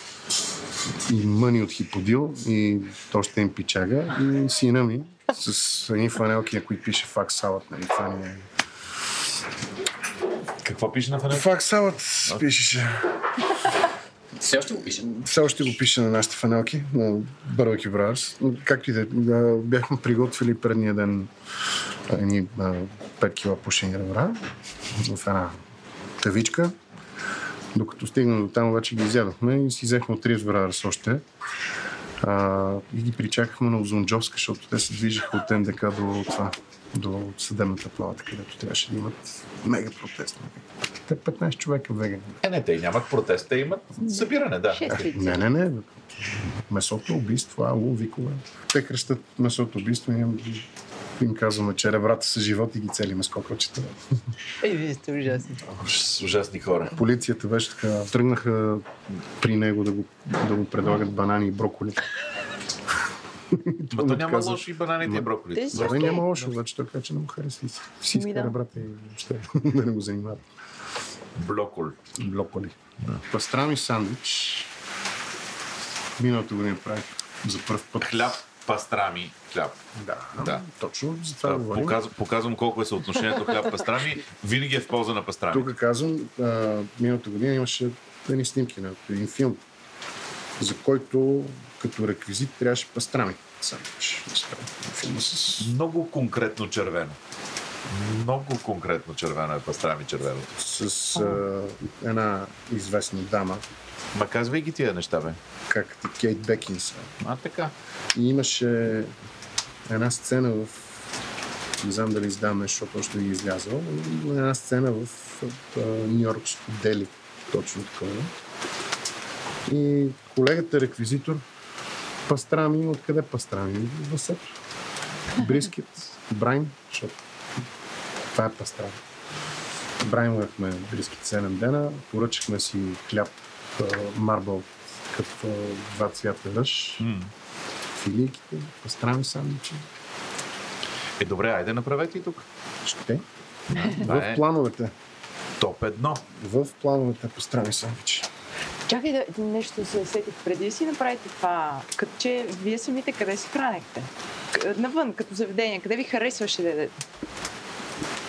и мъни от хиподил и още им пичага и сина ми с едни фанелки, на които пише факс салат. Нали? Това ни е... Какво пише на фанелка? Факс салат пишеше. Все още го пишем. Все още го пише на нашите фанелки, на Brothers. Но Както и да е, да, бяхме приготвили предния ден едни а, 5 кила пушени ребра в една тавичка. Докато стигна до там, обаче ги изядохме и си взехме от Рис Brothers още. А, и ги причакахме на Озунджовска, защото те се движиха от НДК до това, до съдебната палата, където трябваше да имат мега протест. Те 15 човека вегани. Е, не, те нямат протест, те имат събиране, да. Не, не, не. Месото убийство, ало, викове. Те кръщат месото убийство и им, казваме, че ребрата са живот и ги целиме с кокочета. Ей, вие сте ужасни. С ужасни хора. Полицията беше така, тръгнаха при него да, го, да му предлагат банани и броколи. Ма то няма лошо и бананите и броколи. Те си Добре, още- няма лошо, обаче той каза, че не му харесва. си- иска да. ребрата и въобще да не го занимават. Блокол. Блоколи. Пастрами сандвич. Миналата година правих за първ път. Хляб, пастрами, хляб. Да, Да. точно за това Да, говорим. показвам, показвам колко е съотношението хляб пастрами. Винаги е в полза на пастрами. Тук казвам, а, миналата година имаше едни снимки на един филм, за който като реквизит трябваше пастрами. Сандвич. Филма с, Много конкретно червено. Много конкретно червено е пастрами червеното. с а, една известна дама, Ма казвай ги тия неща, бе. как ти Кейт Бекинс. А, така. И имаше една сцена в... Не знам дали издаваме, защото още не е излязъл. но Една сцена в, в Нью Йоркско Дели. Точно такова. И колегата реквизитор пастрами. Откъде пастрами? Васето. Брискет. Брайн. Защото това е пастрами. Браймвахме брискет 7 дена. Поръчахме си хляб марбъл като два цвята ръж М. филийките, пастрами сандвичи. Е, добре, айде направете и тук. Ще. Това В е плановете. топ едно. В плановете пастрами сандвичи. Чакай да нещо се сетих. Преди да си направите това, като че вие самите къде се хранехте? Навън, като заведение, къде ви харесваше да ядете?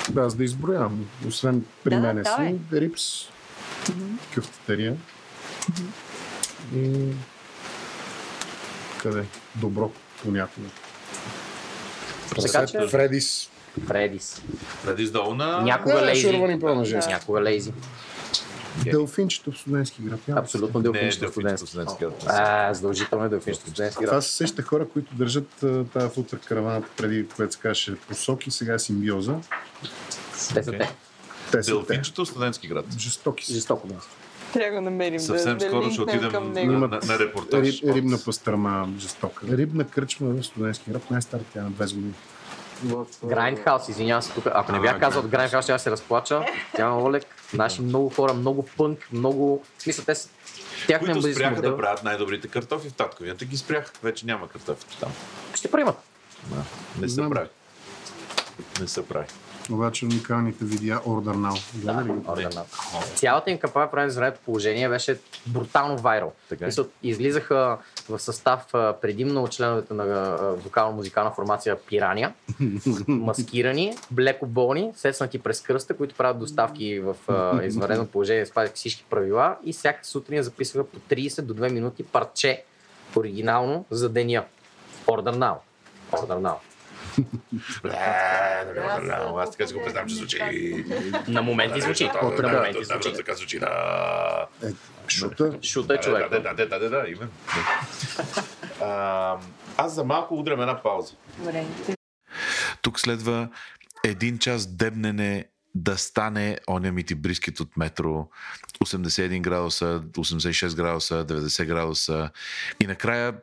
Да, за да изброявам. Освен при Да, да, мене давай. си, рипс, кюфтетерия и къде? Добро понякога. Така че- Фредис. Фредис. Преди с долу на... Някога Да, лейзи. Някога лейзи. Делфинчето в студентски град. Няма Абсолютно Не, е делфинчето Делфинчето студентски. студентски. А, задължително е делфинчето студентски Това град. се сеща хора, които държат тази футър караваната преди, което се казваше посоки, сега е симбиоза. Те са те. Те са. Делфинчето студентски град. Жестоки са. Жестоко място. Трябва да намерим. Съвсем скоро ще отидем на, на, на репортаж. Риб, рибна пастърма жестока. Рибна кръчма в студентски град, най-стара тя е на 20 години. Грайндхаус, извинявам се тук. Ако не бях А, казал от Грайндхаус, ще се разплача. Тя е Олег. Наши много хора, много пънк, много... В смисъл, те са... Тяхният които спряха модел да правят най-добрите картофи в татковията, ги спрях. Вече няма картофи там. ще приемат. Да. Не се прави. Не се прави. Обаче уникалните видеа Order Now. Гледа ли ги? Орденат. Цялата им кампания прави извънредното положение беше брутално вайрал. Така е. Излизаха в състав предимно от членовете на вокално-музикална формация Пирания, маскирани, блеко болни, сецнати през кръста, които правят доставки в извънредно положение, спазвайки всички правила и всяка сутрин записваха по 30 до 2 минути парче оригинално за деня. Order now. Order now. Аз така си го представям, че звучи. На моменти звучи. На моменти звучи. Така звучи. Да. Е, шута. Шута е човек. Да, да, да, да, да, да, именно. А, Аз за малко удрям една пауза. Добре. Тук следва един час дебнене да стане оня ми ти брискет от метро 81 градуса, 86 градуса, 90 градуса и накрая,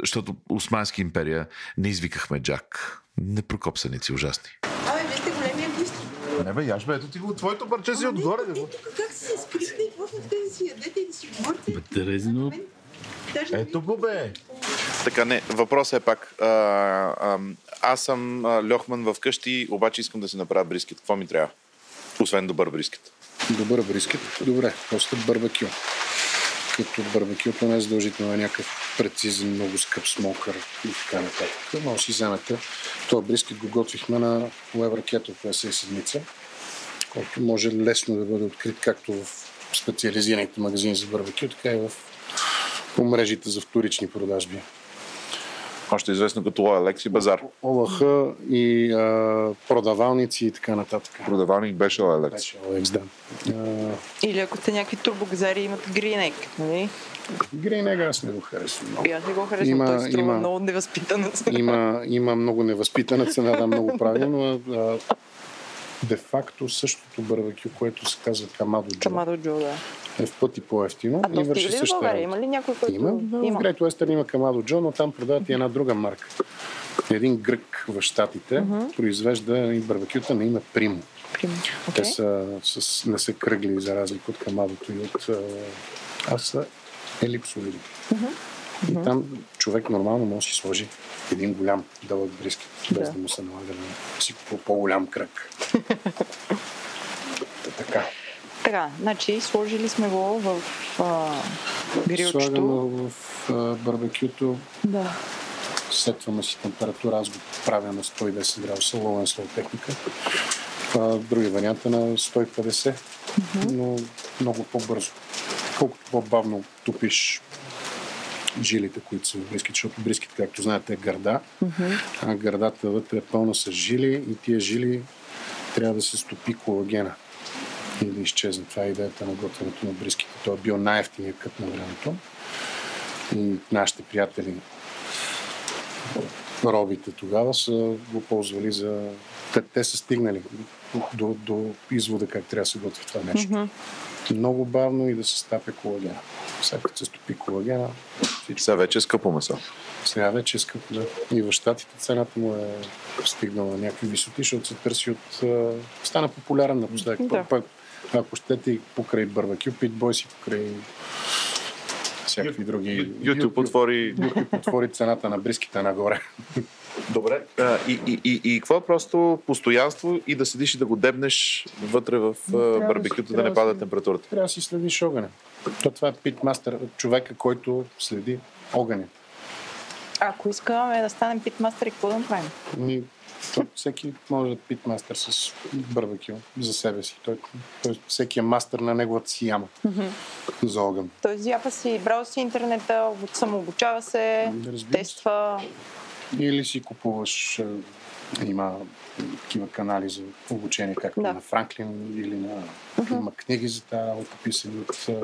защото Османски империя, не извикахме Джак. Непрокопсаници ужасни. Абе, вие сте големи артисти. Не бе, яш бе, ето ти го, твоето парче си отгоре. Е, тук как се скрихте и какво да си ядете и да си говорите? Терезино. Даже Ето го бе. Така, не, въпросът е пак. А, а, аз съм а, Льохман вкъщи, обаче искам да си направя брискет. Какво ми трябва? Освен добър брискет. Добър брискет. Добре, после барбекю. Като барбекюто не е задължително е някакъв прецизен, много скъп смокър и така нататък. Да си вземете. Това брискет го готвихме на Левър Кето в esa седмица, който може лесно да бъде открит както в специализираните магазини за барбекю, така и в по мрежите за вторични продажби. Още известно като OLX и Базар. ОЛХ и а, продавалници и така нататък. Продавалник беше OLX. Беше да. А, Или ако сте някакви турбогазари, имат гринек, нали? Грейнега аз не го харесвам много. И аз не го харесвам, Има- той струва има- много невъзпитано. Има, има много невъзпитана цена, да, много правилно. а, Де-факто същото барбекю, което се казва Камадо Джо, Камадо Джо, да. е в пъти по-ефтино А и върши ли в същата България? Има ли някой, който... Има. В Great Western има Камадо Джо, но там продават и една друга марка. Един грък в Штатите произвежда и барбекюта на име Примо. Пример. Те Окей. са, с, не са кръгли, за разлика от Камадото и от... а, са елипсоиди. И там човек нормално може да си сложи един голям дълъг брискет, без Да. да, му се налага да си купува по-голям кръг. Та така. Така, значи сложили сме го в а, грилчето. Слагаме в а, барбекюто, Да. сетваме си температура, аз го правя на 110 градуса, ловен слой техника. А, други варианта на 150, но много по-бързо. Колкото по-бавно тупиш жилите, които са в защото бриските, както знаете, е гърда, а гърдата вътре е пълна с жили и тия жили трябва да се стопи колагена и да изчезне. Това е идеята на готвенето на бриските. Той е бил най-ефтиният кът на времето. И нашите приятели робите тогава са го ползвали за... Те, те са стигнали до, до извода как трябва да се готви това нещо. Много бавно и да се стапе колагена. Сега като се стопи колагена. Сега вече е скъпо месо. Сега вече е скъпо, да. И в Штатите цената му е стигнала на някакви висоти, защото се търси от... Стана популярен напоследък. Да. Пък, ако щете и покрай барбекю, питбой си покрай всякакви други... YouTube отвори... YouTube отвори цената на бриските нагоре. Добре. А, и, и, и, и какво е просто постоянство и да седиш и да го дебнеш вътре в да барбекюто, да не да пада температурата. Трябва да си следиш огъня. То това е питмастър, човека, който следи огъня. Ако искаме да станем питмастери, какво да направим? Ми, то, всеки може да е питмастър с барбекю за себе си. Той, той, всеки е мастър на неговата си яма за огън. Той зяпа си, брал си интернета, самообучава се, Разбира се. Или си купуваш, е, има такива канали за обучение, както Да. на Франклин или на... Има книги за тази работа, писани от е,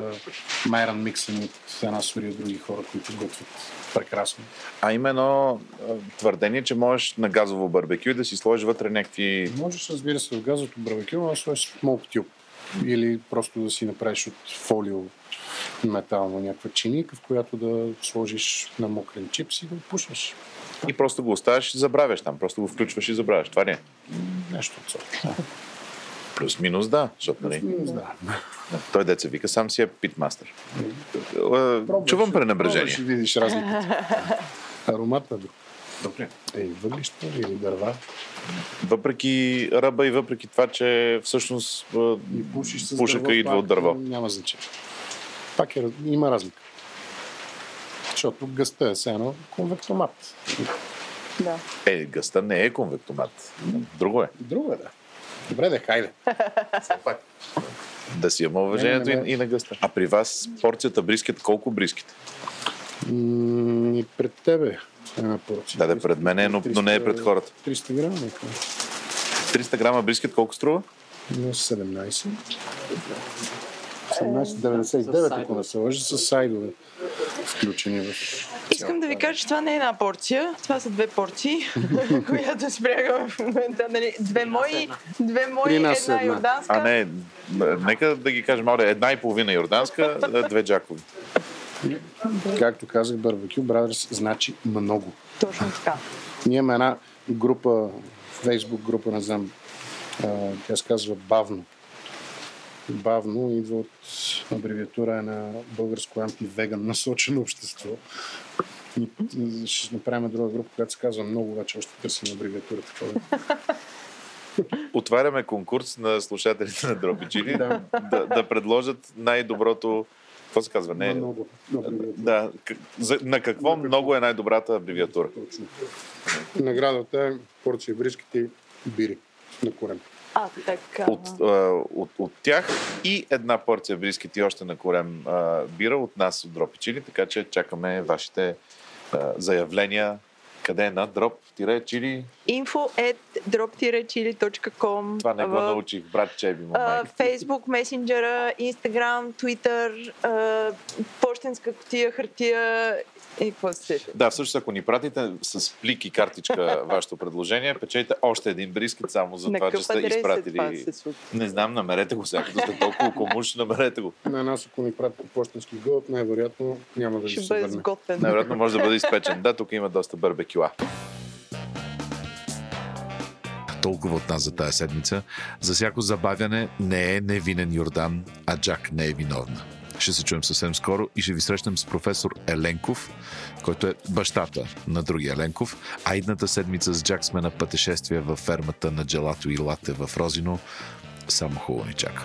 Майран Миксън и от една серия други хора, които готвят прекрасно. А има едно а, твърдение, че можеш на газово барбекю да си сложиш вътре някакви... Можеш, разбира се, в газовото барбекю, но да сложиш смолк тюб. Или просто да си направиш от фолио метално някаква чиника, в която да сложиш на мокрен чипс и да го пушваш. И просто го оставяш и забравяш там. Просто го включваш и забравяш. Това не е. Нещо от сорта. Плюс-минус да, защото нали, Да. той деца вика сам си е питмастър. Пробваш, Чувам пренебрежение. и видиш разликата. Аромата друг. Добре. Ей, въглища или дърва. Въпреки ръба и въпреки това, че всъщност И пушиш с пушъка дърво, идва пак от дърво. Няма значение. Пак е, има разлика. Защото гъста е все едно конвектомат. Да. Е, гъста не е конвектомат. Друго е. Друго е, да. Добре, да, хайде. Да си има уважението Не, не, не. и, и на гъста. А при вас порцията брискет, колко брискет? М, И пред тебе една порция. Да, да, пред мен е, но, но не е пред хората. 300 грама. нека. 300 грама брискет колко струва? На 17. 17,99, ако не се лъжа, с сайдове включени в Искам да ви кажа, че това не е една порция, това са две порции, която спрягаме в момента. Нали? Две мои, две мои една, една. йорданска. А не, нека да ги кажем, моля, една и половина йорданска, две джакови. Както казах, Barbecue Brothers значи много. Точно така. Ние имаме една група, фейсбук група, не знам, тя се казва Бавно. Бавно идва от абревиатура е на българско антивеган насочено общество. Ще направим друга група, която се казва много, вече още търсим абревиатура такова. Отваряме конкурс на слушателите на Дробичили Да. да, да предложат най-доброто. Какво се казва? Не, Много абревиатура. да, за, на какво много е най-добрата абревиатура? Точно. Наградата е порция бриските бири на корем. Така. От, а, от, от тях и една порция брискет и още на корем а, бира от нас от Дропичили, така че чакаме вашите а, заявления Къде е на drop-chili? info at drop-chili.com Това не го в- научих, брат Чеби майка. Facebook, Messenger, Instagram, Twitter, а, почтенска котия, хартия и какво се. Да, всъщност ако ни пратите с плик и картичка вашето предложение, печете още един брискет само за На това, че сте е това изпратили. се? Не знам, намерете го сега, като сте толкова комуш, намерете го. На нас, ако ни пратят почтенски гълъб, най-вероятно няма да ви Ще се бъде върне. сготвен. Най-вероятно може да бъде изпечен. Да, тук има доста барбекюа. Толкова от нас за тази седмица. За всяко забавяне не е невинен Йордан, а Джак не е виновна. Ще се чуем съвсем скоро и ще ви срещнем с професор Еленков, който е бащата на другия Еленков. А идната седмица с Джак сме на пътешествие във фермата на Джелато и Лате в Розино. Само хубаво ни чака.